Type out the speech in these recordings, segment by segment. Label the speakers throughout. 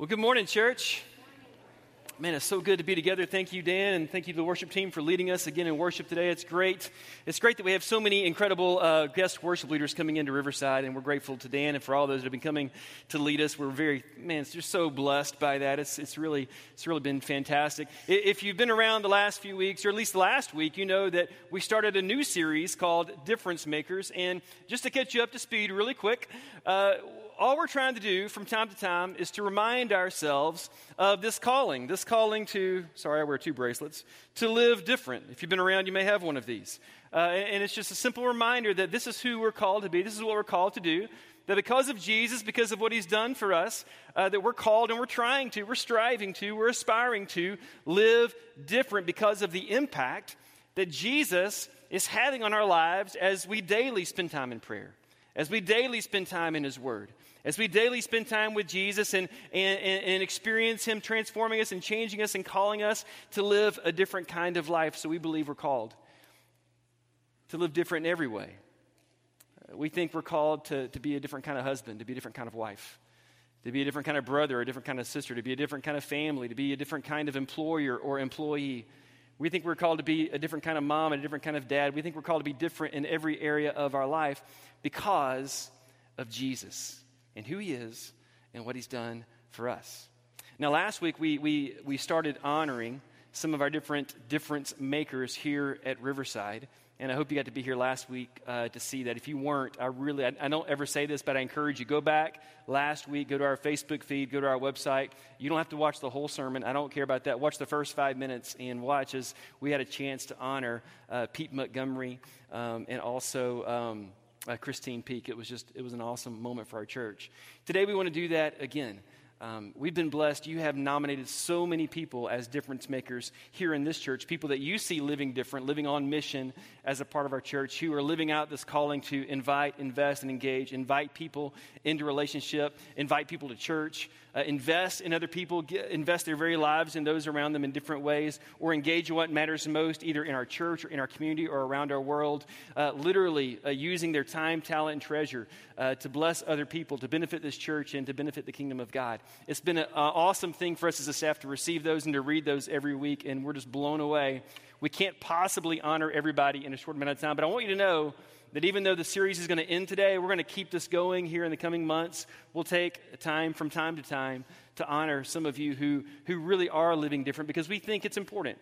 Speaker 1: Well, good morning, church. Man, it's so good to be together. Thank you, Dan, and thank you to the worship team for leading us again in worship today. It's great. It's great that we have so many incredible uh, guest worship leaders coming into Riverside, and we're grateful to Dan and for all those that have been coming to lead us. We're very, man, it's just so blessed by that. It's, it's really, it's really been fantastic. If you've been around the last few weeks, or at least last week, you know that we started a new series called Difference Makers. And just to catch you up to speed, really quick. Uh, all we're trying to do from time to time is to remind ourselves of this calling, this calling to, sorry, I wear two bracelets, to live different. If you've been around, you may have one of these. Uh, and it's just a simple reminder that this is who we're called to be, this is what we're called to do. That because of Jesus, because of what he's done for us, uh, that we're called and we're trying to, we're striving to, we're aspiring to live different because of the impact that Jesus is having on our lives as we daily spend time in prayer, as we daily spend time in his word. As we daily spend time with Jesus and, and, and, experience Him transforming us and changing us and calling us to live a different kind of life. So we believe we're called to live different in every way. Uh, we think we're called to, to be a different kind of husband, to be a different kind of wife, to be a different kind of brother, a different kind of sister, to be a different kind of family, to be a different kind of employer or employee. We think we're called to be a different kind of mom and a different kind of dad. We think we're called to be different in every area of our life because of Jesus and who He is and what He's done for us. Now, last week we, we, we started honoring some of our different difference makers here at Riverside. And I hope you got to be here last week uh, to see that. If you weren't, I really, I, I, don't ever say this, but I encourage you go back last week, go to our Facebook feed, go to our website. You don't have to watch the whole sermon. I don't care about that. Watch the first five minutes and watch as we had a chance to honor uh, Pete Montgomery um, and also um, uh, Christine Peak. It was just, it was an awesome moment for our church. Today we want to do that again. Um, we've been blessed. You have nominated so many people as difference makers here in this church, people that you see living different, living on mission as a part of our church, who are living out this calling to invite, invest, and engage, invite people into relationship, invite people to church, uh, invest in other people, get, invest their very lives in those around them in different ways, or engage in what matters most, either in our church or in our community or around our world, uh, literally uh, using their time, talent, and treasure uh, to bless other people, to benefit this church, and to benefit the kingdom of God. It's been an awesome thing for us as a staff to receive those and to read those every week, and we're just blown away. We can't possibly honor everybody in a short amount of time, but I want you to know that even though the series is going to end today, we're going to keep this going here in the coming months. We'll take time from time to time to honor some of you who, who really are living different because we think it's important.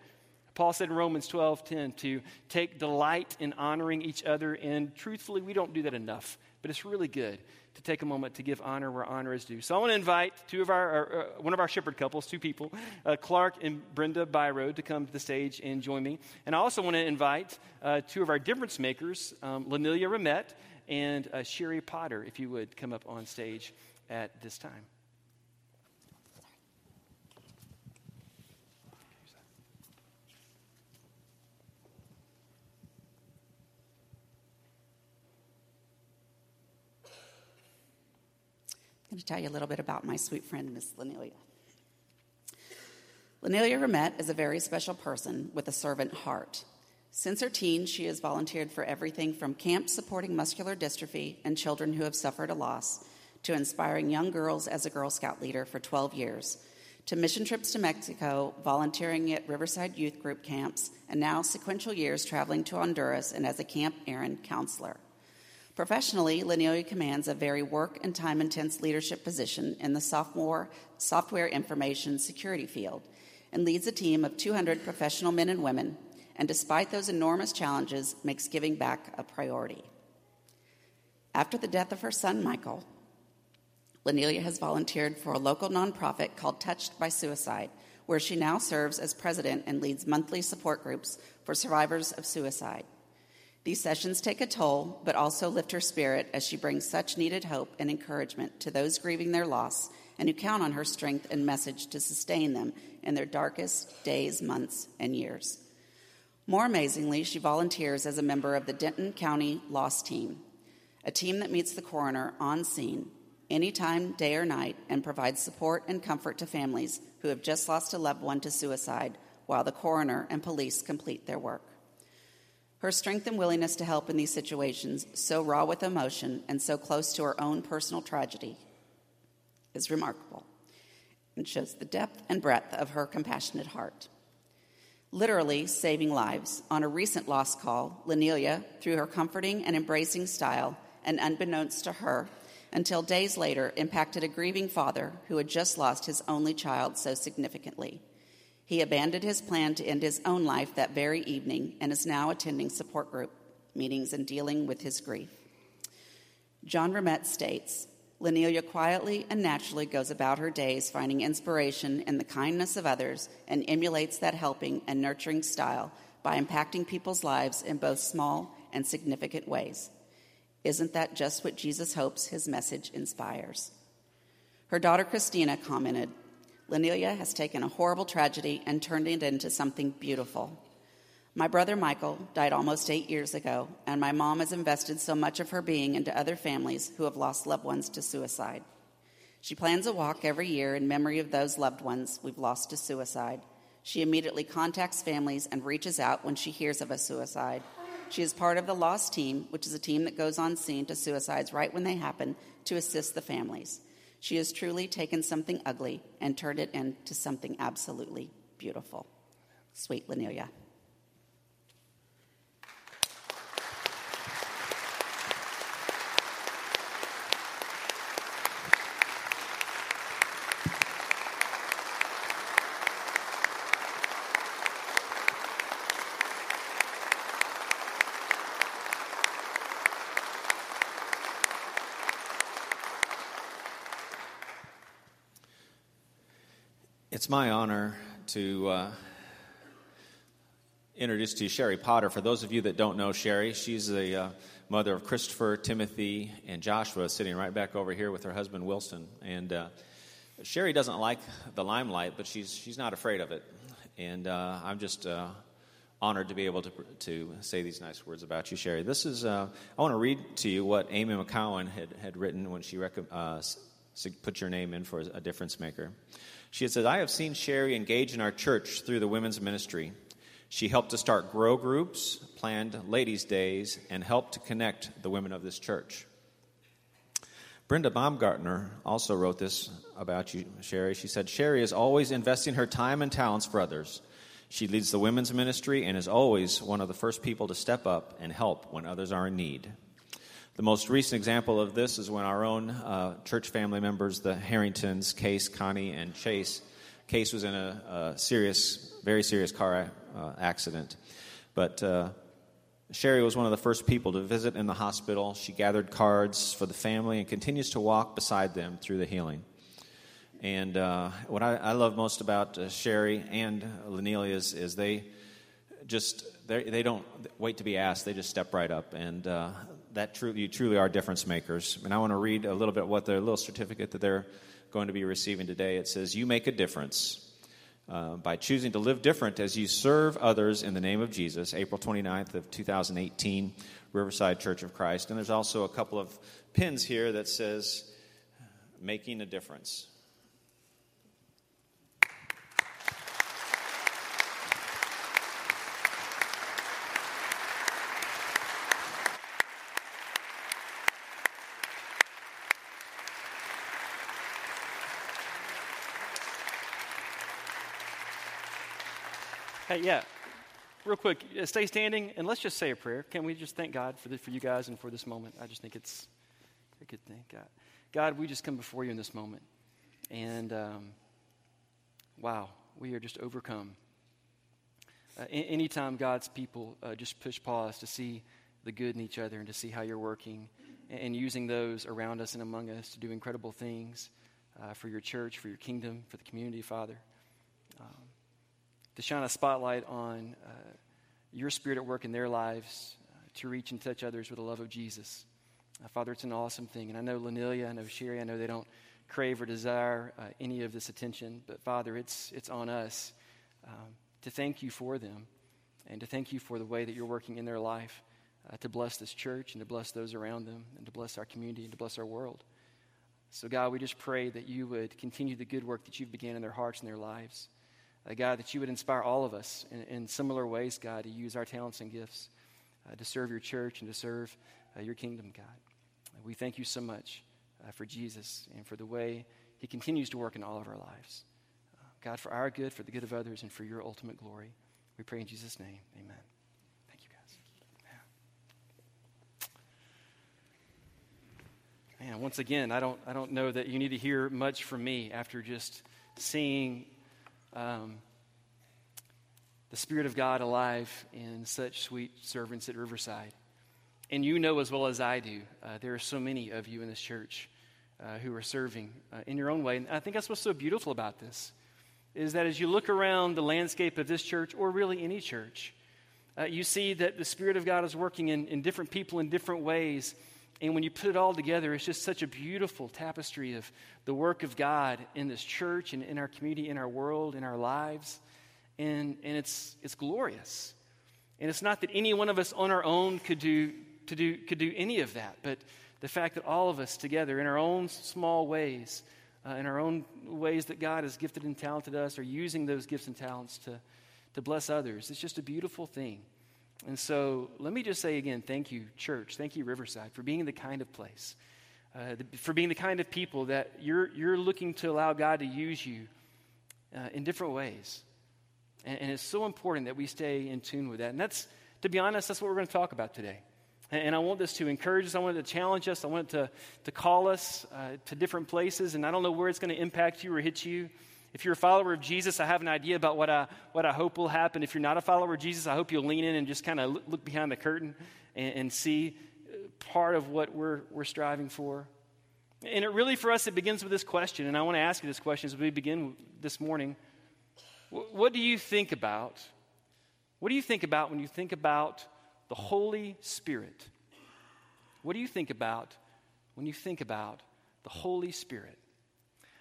Speaker 1: Paul said in Romans 12 10 to take delight in honoring each other, and truthfully, we don't do that enough, but it's really good to take a moment to give honor where honor is due. So I want to invite two of our, uh, one of our shepherd couples, two people, uh, Clark and Brenda Byrode, to come to the stage and join me. And I also want to invite uh, two of our difference makers, um, Lanelia Ramette and uh, Sherry Potter, if you would come up on stage at this time.
Speaker 2: I'm going to tell you a little bit about my sweet friend, Miss Lanelia. Lanelia Ramette is a very special person with a servant heart. Since her teens, she has volunteered for everything from camps supporting muscular dystrophy and children who have suffered a loss to inspiring young girls as a Girl Scout leader for 12 years, to mission trips to Mexico, volunteering at Riverside Youth Group camps, and now sequential years traveling to Honduras and as a Camp Aaron counselor. Professionally, Lanelia commands a very work and time intense leadership position in the sophomore software information security field and leads a team of 200 professional men and women, and despite those enormous challenges, makes giving back a priority. After the death of her son, Michael, Lanelia has volunteered for a local nonprofit called Touched by Suicide, where she now serves as president and leads monthly support groups for survivors of suicide. These sessions take a toll, but also lift her spirit as she brings such needed hope and encouragement to those grieving their loss and who count on her strength and message to sustain them in their darkest days, months, and years. More amazingly, she volunteers as a member of the Denton County Loss Team, a team that meets the coroner on scene anytime, day or night, and provides support and comfort to families who have just lost a loved one to suicide while the coroner and police complete their work. Her strength and willingness to help in these situations, so raw with emotion and so close to her own personal tragedy, is remarkable. and shows the depth and breadth of her compassionate heart. Literally saving lives. On a recent lost call, Lenelia, through her comforting and embracing style, and unbeknownst to her, until days later, impacted a grieving father who had just lost his only child so significantly. He abandoned his plan to end his own life that very evening and is now attending support group meetings and dealing with his grief. John Ramette states Lenelia quietly and naturally goes about her days finding inspiration in the kindness of others and emulates that helping and nurturing style by impacting people's lives in both small and significant ways. Isn't that just what Jesus hopes his message inspires? Her daughter Christina commented Lenelia has taken a horrible tragedy and turned it into something beautiful. My brother Michael died almost eight years ago, and my mom has invested so much of her being into other families who have lost loved ones to suicide. She plans a walk every year in memory of those loved ones we've lost to suicide. She immediately contacts families and reaches out when she hears of a suicide. She is part of the Loss Team, which is a team that goes on scene to suicides right when they happen to assist the families. She has truly taken something ugly and turned it into something absolutely beautiful. Sweet Lenelia.
Speaker 3: It's my honor to uh, introduce to you Sherry Potter. For those of you that don't know Sherry, she's the uh, mother of Christopher, Timothy, and Joshua, sitting right back over here with her husband Wilson. And uh, Sherry doesn't like the limelight, but she's she's not afraid of it. And uh, I'm just uh, honored to be able to to say these nice words about you, Sherry. This is uh, I want to read to you what Amy McCowan had had written when she rec- put your name in for a difference maker. She said, I have seen Sherry engage in our church through the women's ministry. She helped to start grow groups, planned ladies' days, and helped to connect the women of this church. Brenda Baumgartner also wrote this about you, Sherry. She said, Sherry is always investing her time and talents for others. She leads the women's ministry and is always one of the first people to step up and help when others are in need. The most recent example of this is when our own uh, church family members, the Harringtons, Case, Connie, and Chase, Case was in a, a serious, very serious car uh, accident. But uh, Sherry was one of the first people to visit in the hospital. She gathered cards for the family and continues to walk beside them through the healing. And uh, what I, I, love most about uh, Sherry and Lenelia is, is they just they don't wait to be asked; they just step right up. And uh, that truly, you truly are difference makers. And I want to read a little bit what their little certificate that they're going to be receiving today. It says, "You make a difference." Uh, by choosing to live different as you serve others in the name of Jesus, April 29th of 2018, Riverside Church of Christ. And there's also a couple of pins here that says, making a difference.
Speaker 1: Hey, yeah, real quick, uh, stay standing and let's just say a prayer. Can we just thank God for, the, for you guys and for this moment? I just think it's a good thing. God, God we just come before you in this moment. And um, wow, we are just overcome. Uh, anytime God's people uh, just push pause to see the good in each other and to see how you're working and, and using those around us and among us to do incredible things uh, for your church, for your kingdom, for the community, Father. Um, to shine a spotlight on uh, your spirit at work in their lives uh, to reach and touch others with the love of Jesus. Uh, Father, it's an awesome thing. And I know Lenelia, I know Sherry, I know they don't crave or desire uh, any of this attention, but Father, it's, it's on us um, to thank you for them and to thank you for the way that you're working in their life uh, to bless this church and to bless those around them and to bless our community and to bless our world. So, God, we just pray that you would continue the good work that you've began in their hearts and their lives. Uh, God, that you would inspire all of us in, in, similar ways, God, to use our talents and gifts uh, to serve your church and to serve uh, your kingdom, God. we thank you so much uh, for Jesus and for the way He continues to work in all of our lives. Uh, God, for our good, for the good of others, and for your ultimate glory. We pray in Jesus' name. Amen. Thank you, guys. Man, once again, I don't, I don't know that you need to hear much from me after just seeing um, the Spirit of God alive in such sweet servants at Riverside. And you know as well as I do, uh, there are so many of you in this church uh, who are serving uh, in your own way. And I think that's what's so beautiful about this, is that as you look around the landscape of this church, or really any church, uh, you see that the Spirit of God is working in, in different people in different ways. And when you put it all together, it's just such a beautiful tapestry of the work of God in this church and in our community, in our world, in our lives. And, and it's, it's glorious. And it's not that any one of us on our own could do to do, could do any of that, but the fact that all of us together, in our own small ways, uh, in our own ways that God has gifted and talented us, are using those gifts and talents to, to bless others. It's just a beautiful thing. And so let me just say again thank you, church. Thank you, Riverside, for being the kind of place, uh, the, for being the kind of people that you're, you're looking to allow God to use you uh, in different ways. And, and it's so important that we stay in tune with that. And that's, to be honest, that's what we're going to talk about today. And I want this to encourage us. I want it to challenge us. I want it to, to call us uh, to different places. And I don't know where it's going to impact you or hit you. If you're a follower of Jesus, I have an idea about what I, what I hope will happen. If you're not a follower of Jesus, I hope you'll lean in and just kind of look behind the curtain and, and see uh, part of what we're, we're striving for. And it really, for us, it begins with this question. And I want to ask you this question as we begin this morning. What do you think about? What do you think about when you think about the Holy Spirit. What do you think about when you think about the Holy Spirit?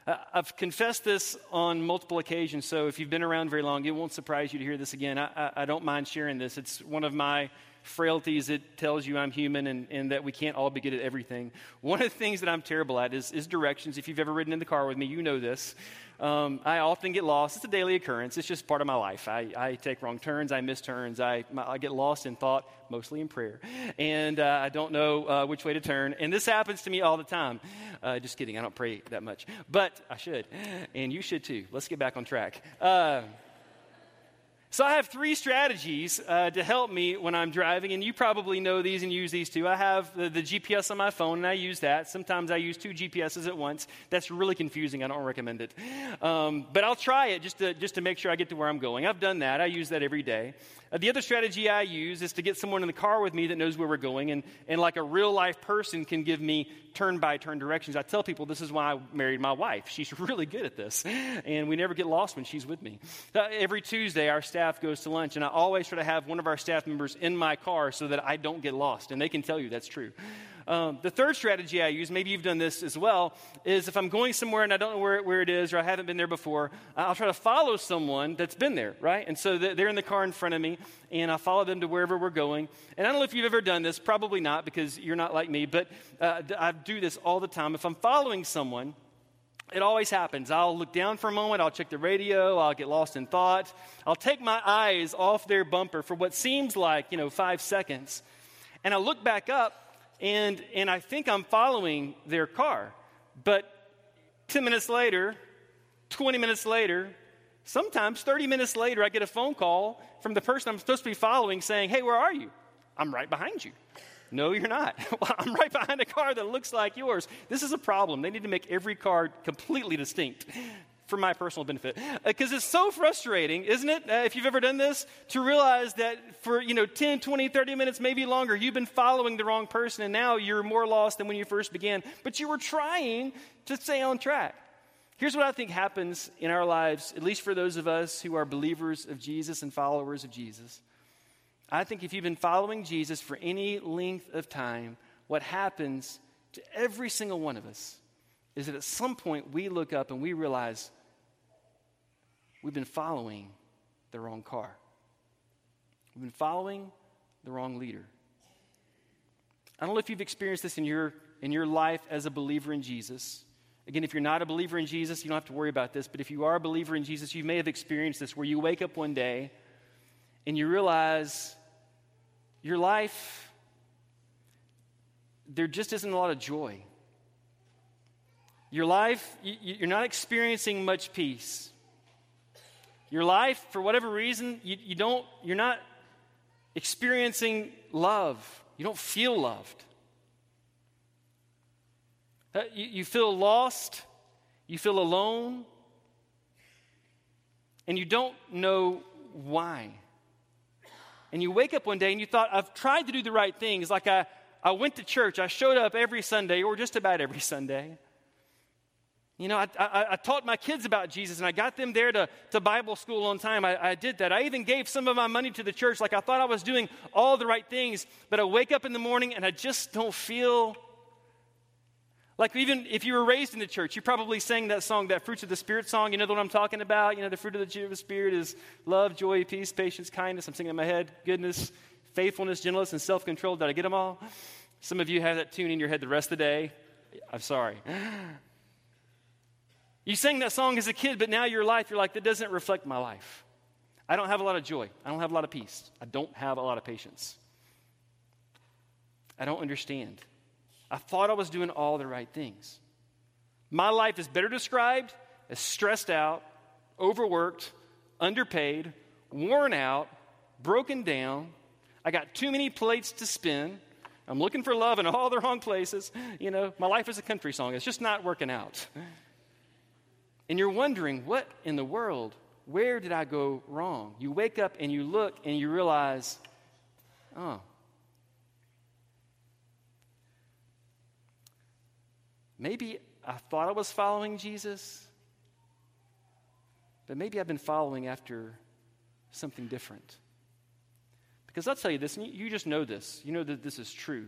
Speaker 1: Uh, I've confessed this on multiple occasions, so if you've been around very long, it won't surprise you to hear this again. I, I, I don't mind sharing this. It's one of my frailties. It tells you I'm human and, and, that we can't all be good at everything. One of the things that I'm terrible at is, is directions. If you've ever ridden in the car with me, you know this. Um, I often get lost. It's a daily occurrence. It's just part of my life. I, I take wrong turns. I miss turns. I, my, I get lost in thought, mostly in prayer. And uh, I don't know uh, which way to turn. And this happens to me all the time. Uh, just kidding. I don't pray that much. But I should. And you should too. Let's get back on track. So I have three strategies uh, to help me when I'm driving, and you probably know these and use these too. I have the, the, GPS on my phone, and I use that. Sometimes I use two GPSs at once. That's really confusing. I don't recommend it. Um, but I'll try it just to, just to make sure I get to where I'm going. I've done that. I use that every day. Uh, the other strategy I use is to get someone in the car with me that knows where we're going, and, and like a real life person can give me turn by turn directions. I tell people this is why I married my wife. She's really good at this, and we never get lost when she's with me. Uh, every Tuesday, our staff goes to lunch, and I always try to have one of our staff members in my car so that I don't get lost, and they can tell you that's true. Um, the third strategy I use, maybe you've done this as well, is if I'm going somewhere and I don't know where, where it is or I haven't been there before, I'll try to follow someone that's been there, right? And so they're in the car in front of me, and I follow them to wherever we're going. And I don't know if you've ever done this, probably not because you're not like me, but uh, I do this all the time. If I'm following someone, it always happens. I'll look down for a moment, I'll check the radio, I'll get lost in thought. I'll take my eyes off their bumper for what seems like, you know, five seconds. And I'll look back up and, and I think I'm following their car. But 10 minutes later, 20 minutes later, sometimes 30 minutes later, I get a phone call from the person I'm supposed to be following saying, Hey, where are you? I'm right behind you. No, you're not. well, I'm right behind a car that looks like yours. This is a problem. They need to make every car completely distinct for my personal benefit. Because uh, it's so frustrating, isn't it, uh, if you've ever done this, to realize that for, you know, 10, 20, 30 minutes, maybe longer, you've been following the wrong person and now you're more lost than when you first began. But you were trying to stay on track. Here's what I think happens in our lives, at least for those of us who are believers of Jesus and followers of Jesus. I think if you've been following Jesus for any length of time, what happens to every single one of us is that at some point we look up and we realize we've been following the wrong car. We've been following the wrong leader. I don't know if you've experienced this in your, in your life as a believer in Jesus. Again, if you're not a believer in Jesus, you don't have to worry about this. But if you are a believer in Jesus, you may have experienced this where you wake up one day and you realize your life, there just isn't a lot of joy. Your life, you're not experiencing much peace. Your life, for whatever reason, you, you don't, you're not experiencing love. You don't feel loved. Uh, you, you feel lost. You feel alone. And you don't know why. And you wake up one day and you thought, I've tried to do the right things. Like I, I went to church, I showed up every Sunday, or just about every Sunday. You know, I, I, I, taught my kids about Jesus and I got them there to, to Bible school on time. I, I did that. I even gave some of my money to the church, like I thought I was doing all the right things. But I wake up in the morning and I just don't feel like even if you were raised in the church, you probably sang that song, that Fruits of the Spirit song. You know the what I'm talking about? You know, the fruit of the Spirit is love, joy, peace, patience, kindness. I'm singing in my head. Goodness, faithfulness, gentleness, and self control. Did I get them all? Some of you have that tune in your head the rest of the day. I'm sorry. You sang that song as a kid, but now your life, you're like, that doesn't reflect my life. I don't have a lot of joy. I don't have a lot of peace. I don't have a lot of patience. I don't understand. I thought I was doing all the right things. My life is better described as stressed out, overworked, underpaid, worn out, broken down. I got too many plates to spin. I'm looking for love in all the wrong places. You know, my life is a country song. It's just not working out. And you're wondering, what in the world? Where did I go wrong? You wake up and you look and you realize, oh, maybe I thought I was following Jesus, but maybe I've been following after something different. Because I'll tell you this, and you just know this. You know that this is true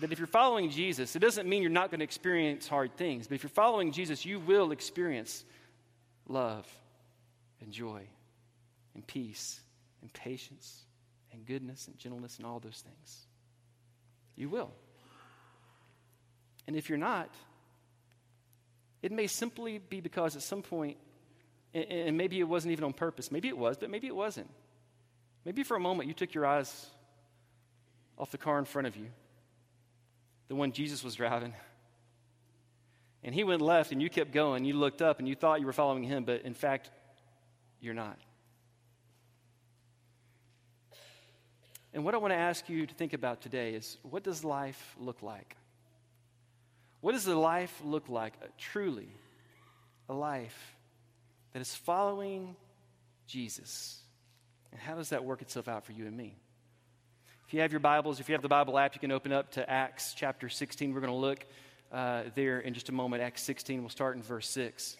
Speaker 1: that if you're following Jesus, it doesn't mean you're not going to experience hard things, but if you're following Jesus, you will experience love and joy and peace and patience and goodness and gentleness and all those things. You will. And if you're not, it may simply be because at some point, and maybe it wasn't even on purpose, maybe it was, but maybe it wasn't. Maybe for a moment you took your eyes off the car in front of you the one Jesus was driving. And he went left and you kept going. You looked up and you thought you were following him, but in fact, you're not. And what I want to ask you to think about today is what does life look like? What does the life look like, uh, truly? A life that is following Jesus. And how does that work itself out for you and me? You have your Bibles, if you have the Bible app, you can open up to Acts chapter 16. We're going to look uh, there in just a moment. Acts 16, we'll start in verse 6.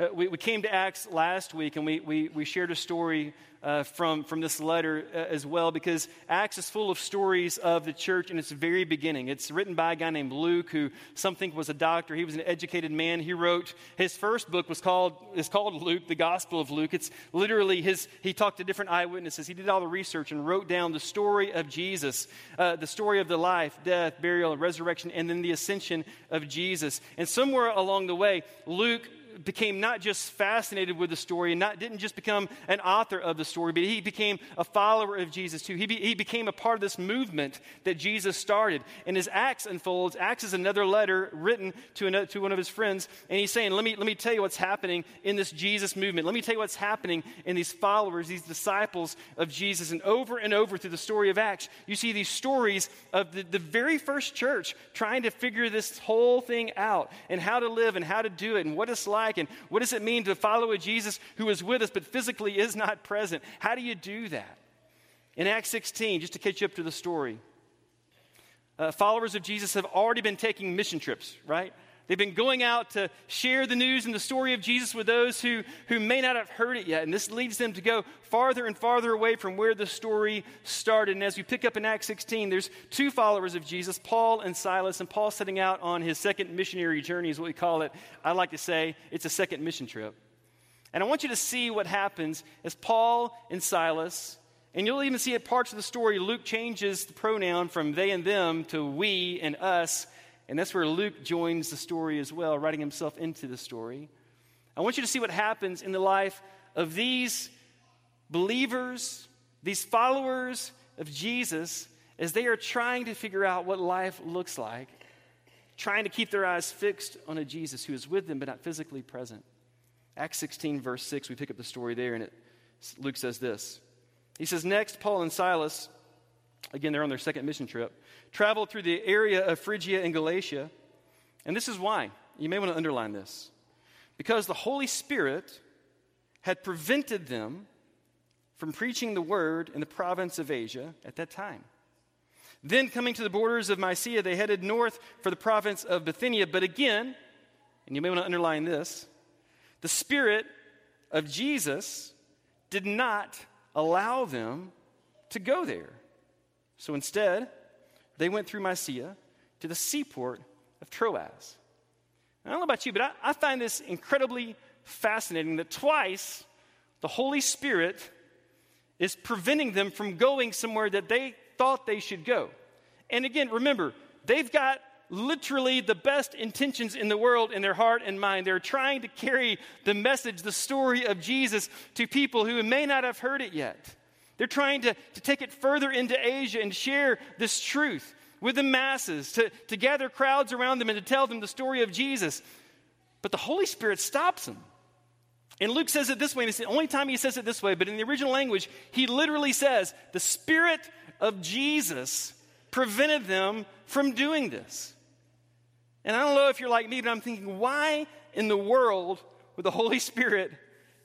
Speaker 1: Uh, we, we came to Acts last week and we, we, we shared a story uh, from, from this letter uh, as well because Acts is full of stories of the church in its very beginning. It's written by a guy named Luke who some think was a doctor. He was an educated man. He wrote, his first book was called, is called Luke, the Gospel of Luke. It's literally his, he talked to different eyewitnesses. He did all the research and wrote down the story of Jesus, uh, the story of the life, death, burial, resurrection, and then the ascension of Jesus. And somewhere along the way, Luke became not just fascinated with the story and not, didn't just become an author of the story, but he became a follower of Jesus too. He, be, he became a part of this movement that Jesus started. And as Acts unfolds, Acts is another letter written to, another, to one of his friends, and he's saying, let me, let me tell you what's happening in this Jesus movement. Let me tell you what's happening in these followers, these disciples of Jesus. And over and over through the story of Acts, you see these stories of the, the very first church trying to figure this whole thing out and how to live and how to do it and what it's like like and what does it mean to follow a Jesus who is with us but physically is not present? How do you do that? In Acts 16, just to catch you up to the story, uh, followers of Jesus have already been taking mission trips, right? They've been going out to share the news and the story of Jesus with those who, who may not have heard it yet. And this leads them to go farther and farther away from where the story started. And as we pick up in Acts 16, there's two followers of Jesus, Paul and Silas. And Paul setting out on his second missionary journey, is what we call it. I like to say it's a second mission trip. And I want you to see what happens as Paul and Silas and you'll even see at parts of the story, Luke changes the pronoun from they and them to we and us and that's where Luke joins the story as well, writing himself into the story. I want you to see what happens in the life of these believers, these followers of Jesus, as they are trying to figure out what life looks like. trying to keep their eyes fixed on a Jesus who is with them but not physically present. Acts 16, verse 6, we pick up the story there, and it, Luke says this. He says, Next, Paul and Silas, again, they're on their second mission trip, traveled through the area of Phrygia and Galatia. And this is why. You may want to underline this. Because the Holy Spirit had prevented them from preaching the word in the province of Asia at that time. Then, coming to the borders of Mysia, they headed north for the province of Bithynia. But again, and you may want to underline this, the Spirit of Jesus did not allow them to go there. So instead, they went through Mysia to the seaport of Troas. I don't know about you, but I, I find this incredibly fascinating that twice the Holy Spirit is preventing them from going somewhere that they thought they should go. And again, remember, they've got literally the best intentions in the world in their heart and mind. They're trying to carry the message, the story of Jesus to people who may not have heard it yet. They're trying to, to take it further into Asia and share this truth with the masses, to, to gather crowds around them and to tell them the story of Jesus. But the Holy Spirit stops them. And Luke says it this way, and it's the only time he says it this way, but in the original language, he literally says, The Spirit of Jesus prevented them from doing this. And I don't know if you're like me, but I'm thinking, why in the world would the Holy Spirit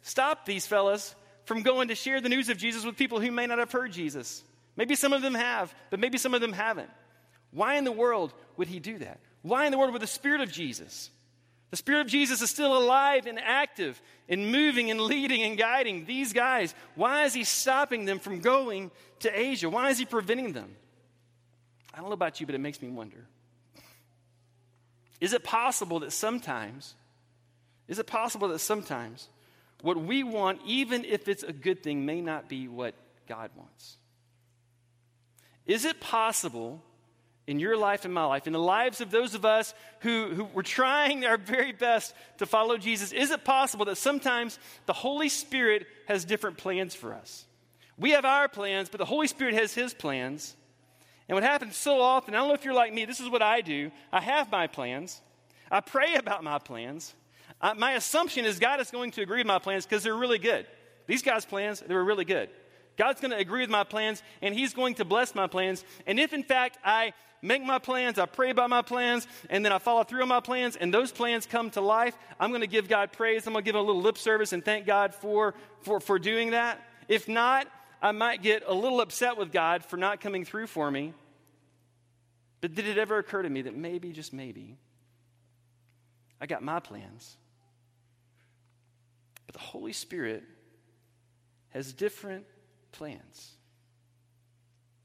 Speaker 1: stop these fellas from going to share the news of Jesus with people who may not have heard Jesus? Maybe some of them have, but maybe some of them haven't. Why in the world would he do that? Why in the world would the Spirit of Jesus? The Spirit of Jesus is still alive and active and moving and leading and guiding these guys. Why is he stopping them from going to Asia? Why is he preventing them? I don't know about you, but it makes me wonder. Is it possible that sometimes, is it possible that sometimes what we want, even if it's a good thing, may not be what God wants? Is it possible in your life and my life, in the lives of those of us who, who were trying our very best to follow Jesus, is it possible that sometimes the Holy Spirit has different plans for us? We have our plans, but the Holy Spirit has His plans. And what happens so often, I don't know if you're like me, this is what I do. I have my plans, I pray about my plans. I, my assumption is God is going to agree with my plans because they're really good. These guys' plans, they were really good. God's going to agree with my plans, and He's going to bless my plans. And if, in fact, I make my plans, I pray about my plans, and then I follow through on my plans, and those plans come to life, I'm going to give God praise. I'm going to give a little lip service and thank God for, for, for doing that. If not, I might get a little upset with God for not coming through for me. But did it ever occur to me that maybe, just maybe, I got my plans, but the Holy Spirit has different plans?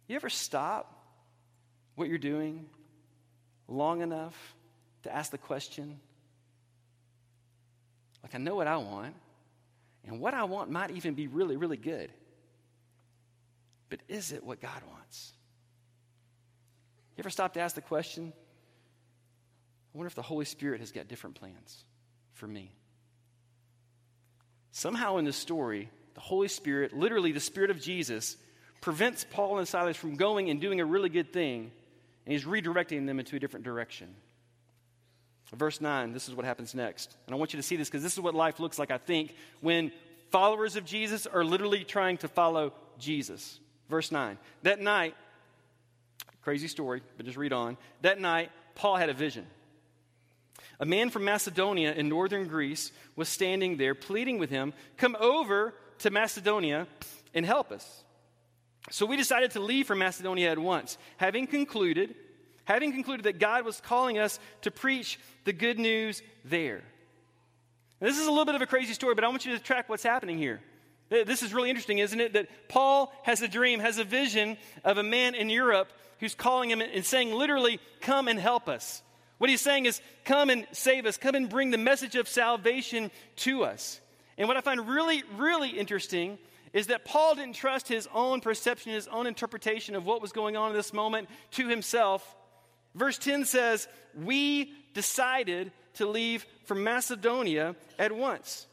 Speaker 1: You ever stop what you're doing long enough to ask the question, like, I know what I want, and what I want might even be really, really good. But is it what God wants? You ever stop to ask the question? I wonder if the Holy Spirit has got different plans for me. Somehow in this story, the Holy Spirit, literally the Spirit of Jesus, prevents Paul and Silas from going and doing a really good thing and he's redirecting them into a different direction. Verse 9, this is what happens next. And I want you to see this because this is what life looks like, I think, when followers of Jesus are literally trying to follow Jesus. Verse 9. That night, crazy story, but just read on. That night, Paul had a vision. A man from Macedonia in northern Greece was standing there pleading with him, Come over to Macedonia and help us. So we decided to leave for Macedonia at once, having concluded, having concluded that God was calling us to preach the good news there. Now, this is a little bit of a crazy story, but I want you to track what's happening here. This is really interesting, isn't it? That Paul has a dream, has a vision of a man in Europe who's calling him and saying, literally, come and help us. What he's saying is, come and save us, come and bring the message of salvation to us. And what I find really, really interesting is that Paul didn't trust his own perception, his own interpretation of what was going on in this moment to himself. Verse 10 says, We decided to leave for Macedonia at once.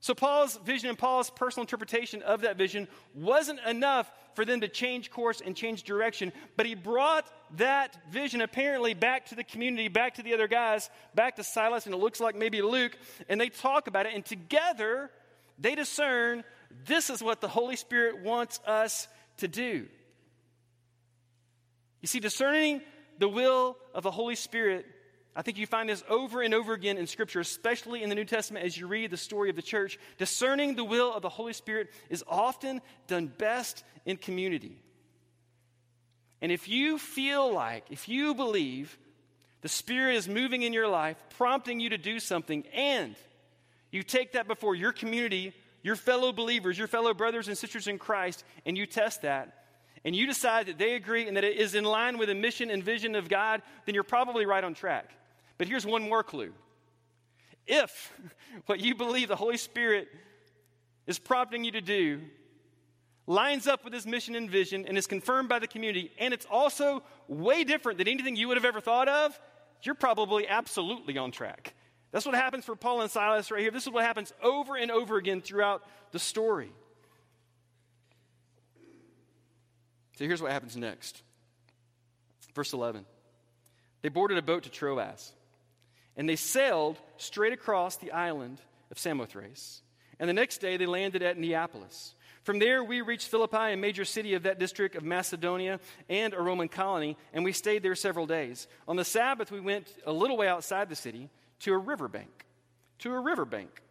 Speaker 1: So, Paul's vision and Paul's personal interpretation of that vision wasn't enough for them to change course and change direction, but he brought that vision apparently back to the community, back to the other guys, back to Silas, and it looks like maybe Luke, and they talk about it, and together they discern this is what the Holy Spirit wants us to do. You see, discerning the will of the Holy Spirit I think you find this over and over again in Scripture, especially in the New Testament as you read the story of the church. Discerning the will of the Holy Spirit is often done best in community. And if you feel like, if you believe the Spirit is moving in your life, prompting you to do something, and you take that before your community, your fellow believers, your fellow brothers and sisters in Christ, and you test that, and you decide that they agree and that it is in line with the mission and vision of God, then you're probably right on track. But here's one more clue. If what you believe the Holy Spirit is prompting you to do lines up with his mission and vision and is confirmed by the community, and it's also way different than anything you would have ever thought of, you're probably absolutely on track. That's what happens for Paul and Silas right here. This is what happens over and over again throughout the story. So here's what happens next. Verse 11. They boarded a boat to Troas. And they sailed straight across the island of Samothrace. And the next day they landed at Neapolis. From there, we reached Philippi, a major city of that district of Macedonia and a Roman colony, and we stayed there several days. On the Sabbath, we went a little way outside the city to a riverbank. To a riverbank.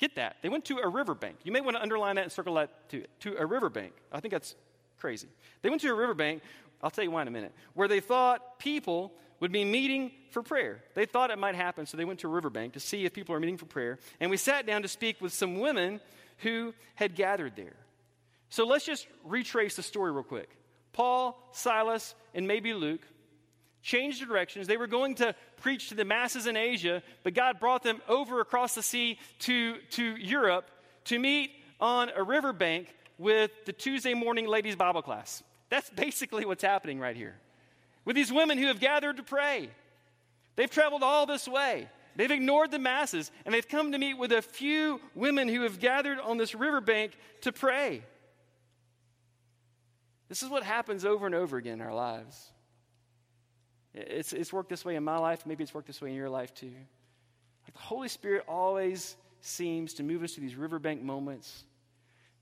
Speaker 1: Get that. They went to a riverbank. You may want to underline that and circle that to, to a riverbank. I think that's crazy. They went to a riverbank, I'll tell you why in a minute, where they thought people would be meeting for prayer. They thought it might happen, so they went to riverbank to see if people are meeting for prayer. And we sat down to speak with some women who had gathered there. So let's just retrace the story real quick. Paul, Silas, and maybe Luke changed directions. They were going to preach to the masses in Asia, but God brought them over across the sea to, to Europe to meet on a riverbank with the Tuesday morning ladies' Bible class. That's basically what's happening right here with these women who have gathered to pray. They've traveled all this way. They've ignored the masses, and they've come to meet with a few women who have gathered on this riverbank to pray. This is what happens over and over again in our lives. It's, it's worked this way in my life. Maybe it's worked this way in your life too. Like the Holy Spirit always seems to move us to these riverbank moments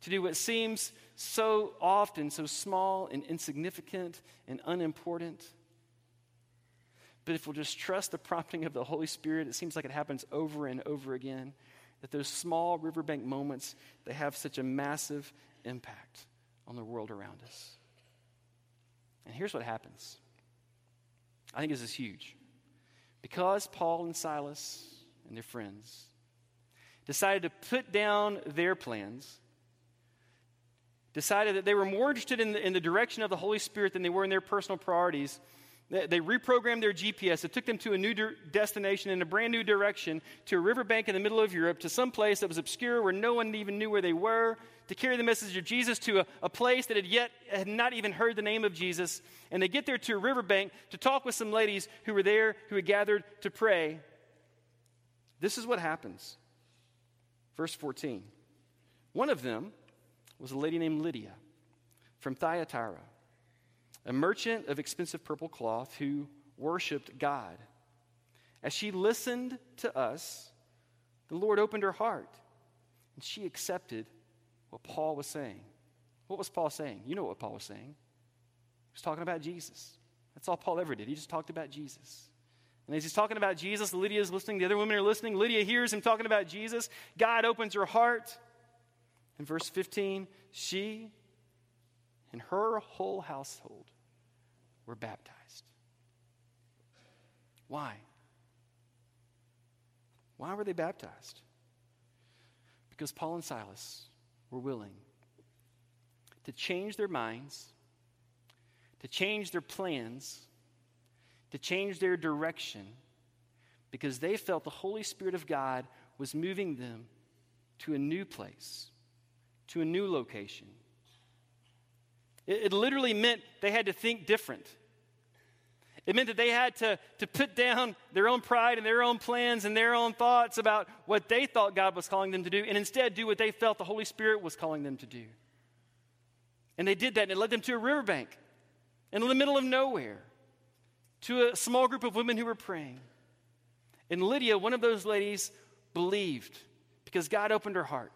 Speaker 1: to do what seems so often so small and insignificant and unimportant. But if we'll just trust the prompting of the Holy Spirit, it seems like it happens over and over again. That those small riverbank moments, they have such a massive impact on the world around us. And here's what happens. I think this is huge. Because Paul and Silas and their friends decided to put down their plans decided that they were more interested in the, in the direction of the Holy Spirit than they were in their personal priorities. They, they reprogrammed their GPS. It took them to a new de- destination in a brand new direction, to a riverbank in the middle of Europe, to some place that was obscure where no one even knew where they were, to carry the message of Jesus to a, a place that had yet had not even heard the name of Jesus. And they get there to a riverbank to talk with some ladies who were there, who had gathered to pray. This is what happens. Verse 14. One of them, was a lady named Lydia from Thyatira, a merchant of expensive purple cloth who worshiped God. As she listened to us, the Lord opened her heart and she accepted what Paul was saying. What was Paul saying? You know what Paul was saying. He was talking about Jesus. That's all Paul ever did. He just talked about Jesus. And as he's talking about Jesus, Lydia is listening. The other women are listening. Lydia hears him talking about Jesus. God opens her heart. In verse 15, she and her whole household were baptized. Why? Why were they baptized? Because Paul and Silas were willing to change their minds, to change their plans, to change their direction, because they felt the Holy Spirit of God was moving them to a new place to a new location. It, it literally meant they had to think different. It meant that they had to, to put down their own pride and their own plans and their own thoughts about what they thought God was calling them to do and instead do what they felt the Holy Spirit was calling them to do. And they did that and it led them to a riverbank in the middle of nowhere to a small group of women who were praying. And Lydia, one of those ladies, believed because God opened her heart.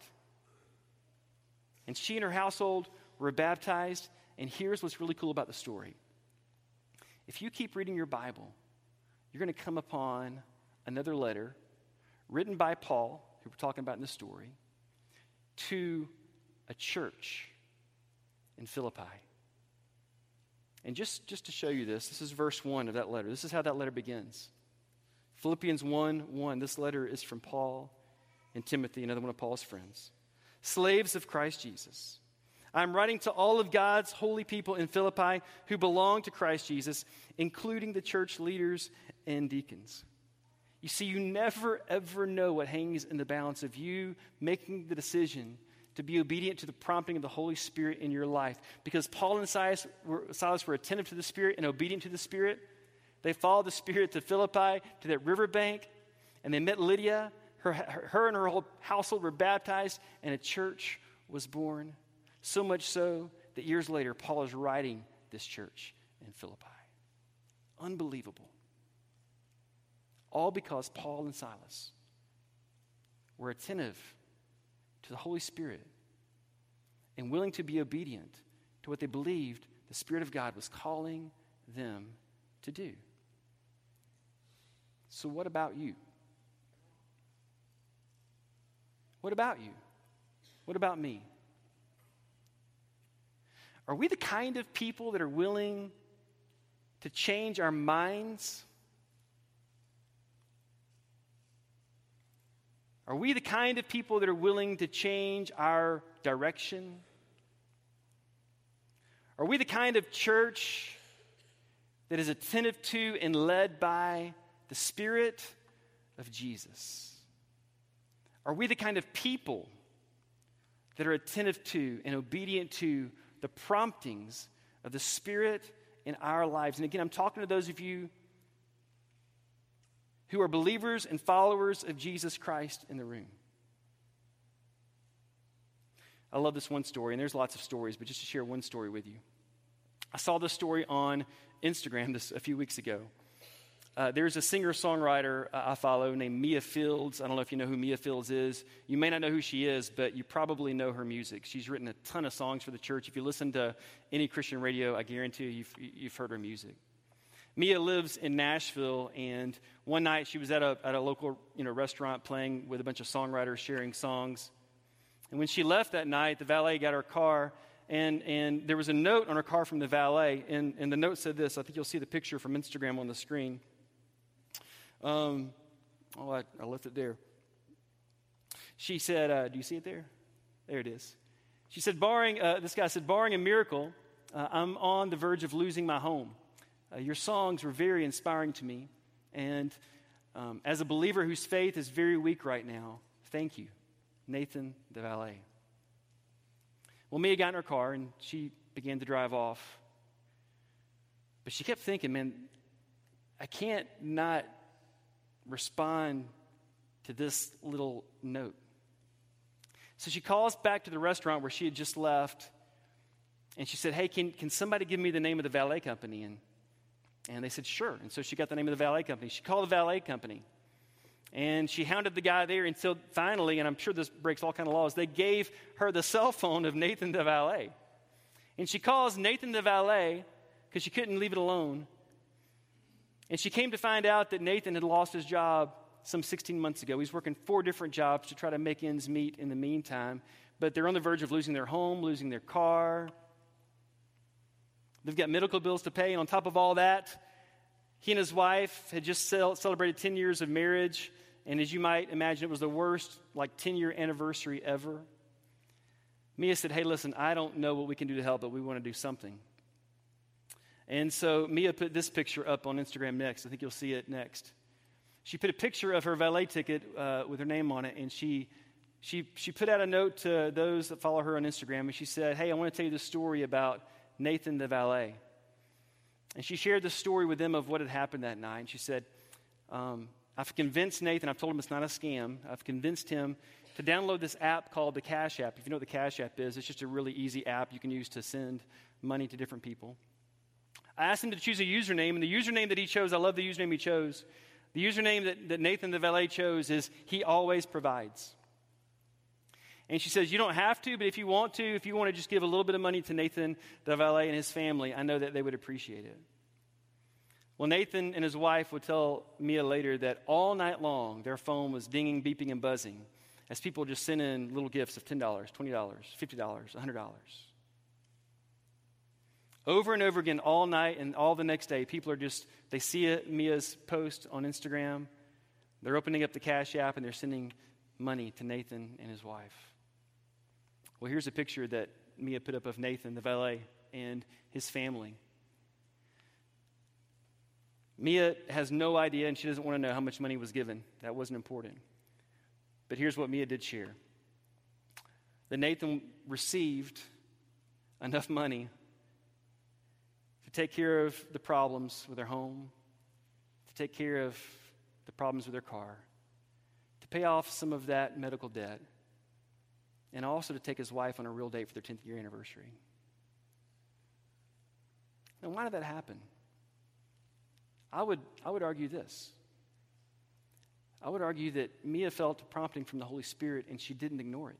Speaker 1: And she and her household were baptized. And here's what's really cool about the story if you keep reading your Bible, you're going to come upon another letter written by Paul, who we're talking about in the story, to a church in Philippi. And just, just to show you this, this is verse 1 of that letter. This is how that letter begins. Philippians 1 1. This letter is from Paul and Timothy, another one of Paul's friends. Slaves of Christ Jesus I'm writing to all of God's holy people in Philippi who belong to Christ Jesus, including the church leaders and deacons. You see, you never ever know what hangs in the balance of you making the decision to be obedient to the prompting of the Holy Spirit in your life. Because Paul and Silas were, Silas were attentive to the Spirit and obedient to the Spirit. They followed the Spirit to Philippi, to that riverbank, and they met Lydia. Her, her and her whole household were baptized, and a church was born. So much so that years later, Paul is writing this church in Philippi. Unbelievable. All because Paul and Silas were attentive to the Holy Spirit and willing to be obedient to what they believed the Spirit of God was calling them to do. So, what about you? What about you? What about me? Are we the kind of people that are willing to change our minds? Are we the kind of people that are willing to change our direction? Are we the kind of church that is attentive to and led by the Spirit of Jesus? Are we the kind of people that are attentive to and obedient to the promptings of the Spirit in our lives. And again, I'm talking to those of you who are believers and followers of Jesus Christ in the room. I love this one story, and there's lots of stories, but just to share one story with you. I saw this story on Instagram this, a few weeks ago. Uh, there's a singer songwriter uh, I follow named Mia Fieldes. I don't know if you know who Mia Fieldes is. You may not know who she is, but you probably know her music. She's written a ton of songs for the church. If you listen to any Christian radio, I guarantee you, you've, you've heard her music. Mia lives in Nashville, and one night she was at a, at a local you know, restaurant playing with a bunch of songwriters sharing songs. And when she left that night, the valet got her car, and, and there was a note on her car from the valet, and, and the note said this. I think you'll see the picture from Instagram on the screen. Um, oh, I, I, left it there. She said, uh, Do you see it there? There it is. She said, barring, uh, this guy said, barring a miracle, uh, I'm on the verge of losing my home. Uh, your songs were very inspiring to me. And um, as a believer whose faith is very weak right now, thank you, Nathan the valet. Well, Mia got in her car and she began to drive off. But she kept thinking, man, I can't not respond to this little note. So she calls back to the restaurant where she had just left, and she said, Hey, can, can somebody give me the name of the valet company? And, and they said, Sure. And so she got the name of the valet company. She called the valet company. And she hounded the guy there until finally, and I'm sure this breaks all kind of laws, they gave her the cell phone of Nathan the valet. And she calls Nathan the valet because she couldn't leave it alone. And she came to find out that Nathan had lost his job some 16 months ago. He's working four different jobs to try to make ends meet in the meantime, but they're on the verge of losing their home, losing their car. They've got medical bills to pay, and on top of all that, he and his wife had just celebrated 10 years of marriage, and as you might imagine, it was the worst, like, 10 year anniversary ever. Mia said, Hey, listen, I don't know what we can do to help, but we want to do something. And so Mia put this picture up on Instagram next. I think you'll see it next. She put a picture of her valet ticket uh, with her name on it, and she, she, she put out a note to those that follow her on Instagram, and she said, Hey, I want to tell you the story about Nathan the valet. And she shared the story with them of what had happened that night. And she said, um, I've convinced Nathan, I've told him it's not a scam. I've convinced him to download this app called the Cash App. If you know what the Cash App is, it's just a really easy app you can use to send money to different people. I asked him to choose a username, and the username that he chose, I love the username he chose. The username that, that Nathan the valet chose is He Always Provides. And she says, You don't have to, but if you want to, if you want to just give a little bit of money to Nathan the valet and his family, I know that they would appreciate it. Well, Nathan and his wife would tell Mia later that all night long their phone was dinging, beeping, and buzzing as people just sent in little gifts of $10, $20, $50, $100. Over and over again, all night and all the next day, people are just, they see it, Mia's post on Instagram. They're opening up the Cash App and they're sending money to Nathan and his wife. Well, here's a picture that Mia put up of Nathan, the valet, and his family. Mia has no idea and she doesn't want to know how much money was given. That wasn't important. But here's what Mia did share that Nathan received enough money take care of the problems with their home, to take care of the problems with their car, to pay off some of that medical debt, and also to take his wife on a real date for their 10th year anniversary. Now, why did that happen? I would, I would argue this. I would argue that Mia felt a prompting from the Holy Spirit and she didn't ignore it.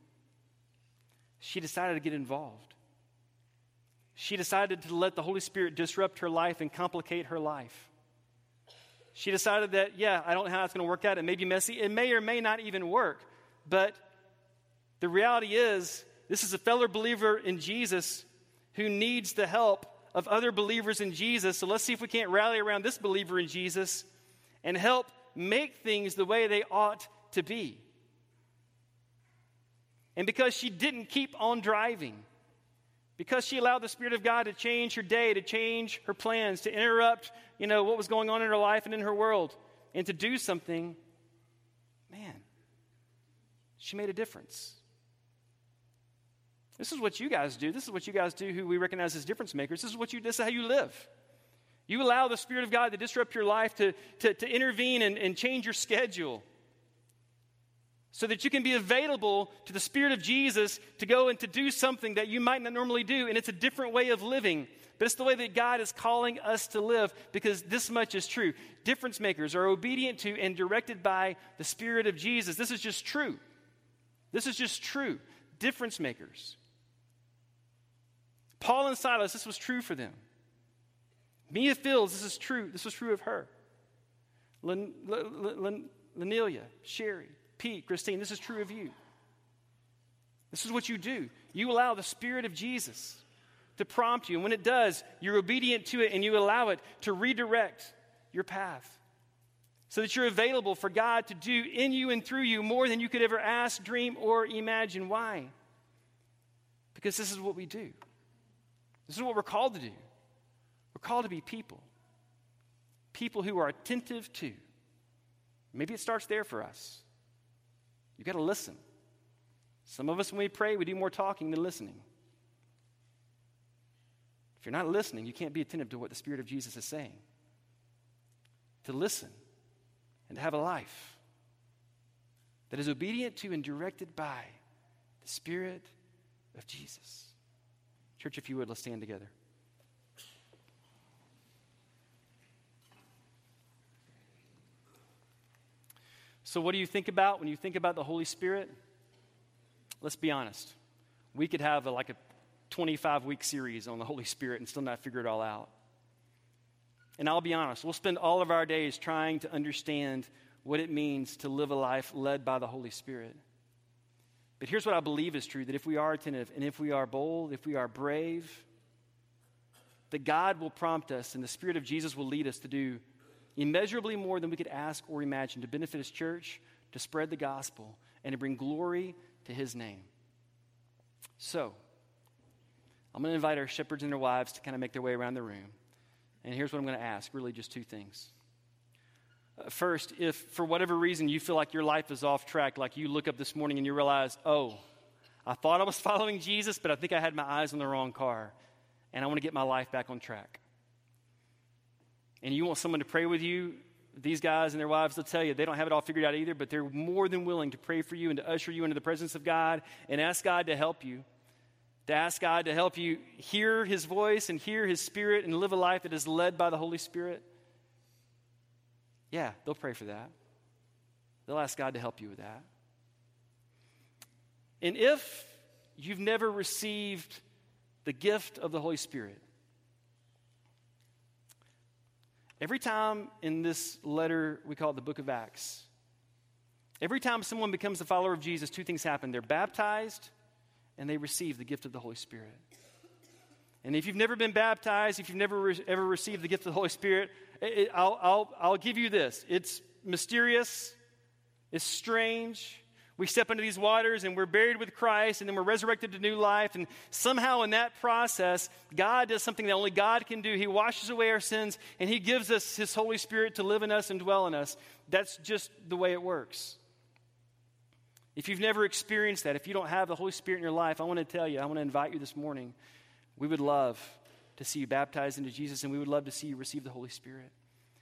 Speaker 1: She decided to get involved. She decided to let the Holy Spirit disrupt her life and complicate her life. She decided that, yeah, I don't know how it's going to work out. It may be messy. It may or may not even work. But the reality is, this is a fellow believer in Jesus who needs the help of other believers in Jesus. So let's see if we can't rally around this believer in Jesus and help make things the way they ought to be. And because she didn't keep on driving, because she allowed the Spirit of God to change her day, to change her plans, to interrupt, you know, what was going on in her life and in her world, and to do something, man, she made a difference. This is what you guys do. This is what you guys do who we recognize as difference makers. This is what you this is how you live. You allow the Spirit of God to disrupt your life, to, to, to intervene and, and change your schedule so that you can be available to the Spirit of Jesus to go and to do something that you might not normally do. And it's a different way of living. But it's the way that God is calling us to live because this much is true. Difference makers are obedient to and directed by the Spirit of Jesus. This is just true. This is just true. Difference makers. Paul and Silas, this was true for them. Mia Fieldes, this is true. This was true of her. Lenelia, Sherry, Pete, Christine, this is true of you. This is what you do. You allow the Spirit of Jesus to prompt you. And when it does, you're obedient to it and you allow it to redirect your path so that you're available for God to do in you and through you more than you could ever ask, dream, or imagine. Why? Because this is what we do. This is what we're called to do. We're called to be people. People who are attentive to. Maybe it starts there for us. You got to listen. Some of us, when we pray, we do more talking than listening. If you're not listening, you can't be attentive to what the Spirit of Jesus is saying. To listen and to have a life that is obedient to and directed by the Spirit of Jesus. Church, if you would, let's stand together. So, what do you think about when you think about the Holy Spirit? Let's be honest. We could have a, like a 25 week series on the Holy Spirit and still not figure it all out. And I'll be honest, we'll spend all of our days trying to understand what it means to live a life led by the Holy Spirit. But here's what I believe is true that if we are attentive and if we are bold, if we are brave, that God will prompt us and the Spirit of Jesus will lead us to do immeasurably more than we could ask or imagine to benefit His church, to spread the gospel, and to bring glory to His name. So, I'm going to invite our shepherds and their wives to kind of make their way around the room. And here's what I'm going to ask really, just two things. Uh, first, if for whatever reason you feel like your life is off track, like you look up this morning and you realize, oh, I thought I was following Jesus, but I think I had my eyes on the wrong car, and I want to get my life back on track. And you want someone to pray with you, these guys and their wives, they'll tell you they don't have it all figured out either, but they're more than willing to pray for you and to usher you into the presence of God and ask God to help you. To ask God to help you hear His voice and hear His Spirit and live a life that is led by the Holy Spirit. Yeah, they'll pray for that. They'll ask God to help you with that. And if you've never received the gift of the Holy Spirit, every time in this letter, we call it the book of Acts, every time someone becomes a follower of Jesus, two things happen they're baptized and they receive the gift of the Holy Spirit. And if you've never been baptized, if you've never re- ever received the gift of the Holy Spirit, it, I'll, I'll, I'll give you this. It's mysterious, it's strange, we step into these waters and we're buried with Christ and then we're resurrected to new life. And somehow in that process, God does something that only God can do. He washes away our sins and He gives us His Holy Spirit to live in us and dwell in us. That's just the way it works. If you've never experienced that, if you don't have the Holy Spirit in your life, I want to tell you, I want to invite you this morning. We would love to see you baptized into Jesus and we would love to see you receive the Holy Spirit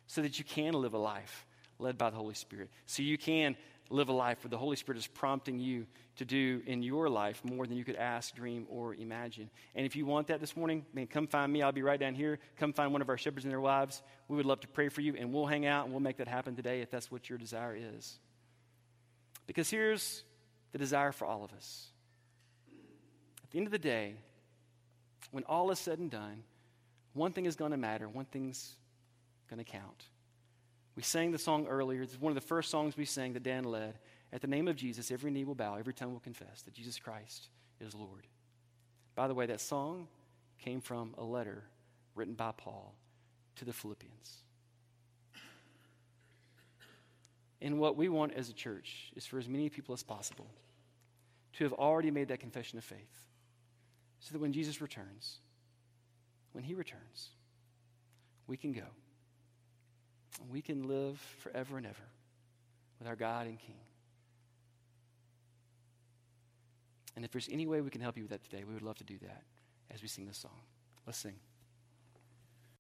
Speaker 1: so that you can live a life led by the Holy Spirit. So you can live a life where the Holy Spirit is prompting you to do in your life more than you could ask, dream, or imagine. And if you want that this morning, man, come find me. I'll be right down here. Come find one of our shepherds and their wives. We would love to pray for you, and we'll hang out and we'll make that happen today if that's what your desire is. Because here's the desire for all of us. At the end of the day, when all is said and done, one thing is going to matter, one thing's going to count. We sang the song earlier. It's one of the first songs we sang that Dan led. At the name of Jesus, every knee will bow, every tongue will confess that Jesus Christ is Lord. By the way, that song came from a letter written by Paul to the Philippians. And what we want as a church is for as many people as possible to have already made that confession of faith so that when Jesus returns, when he returns, we can go we can live forever and ever with our God and King. And if there's any way we can help you with that today, we would love to do that as we sing this song. Let's sing.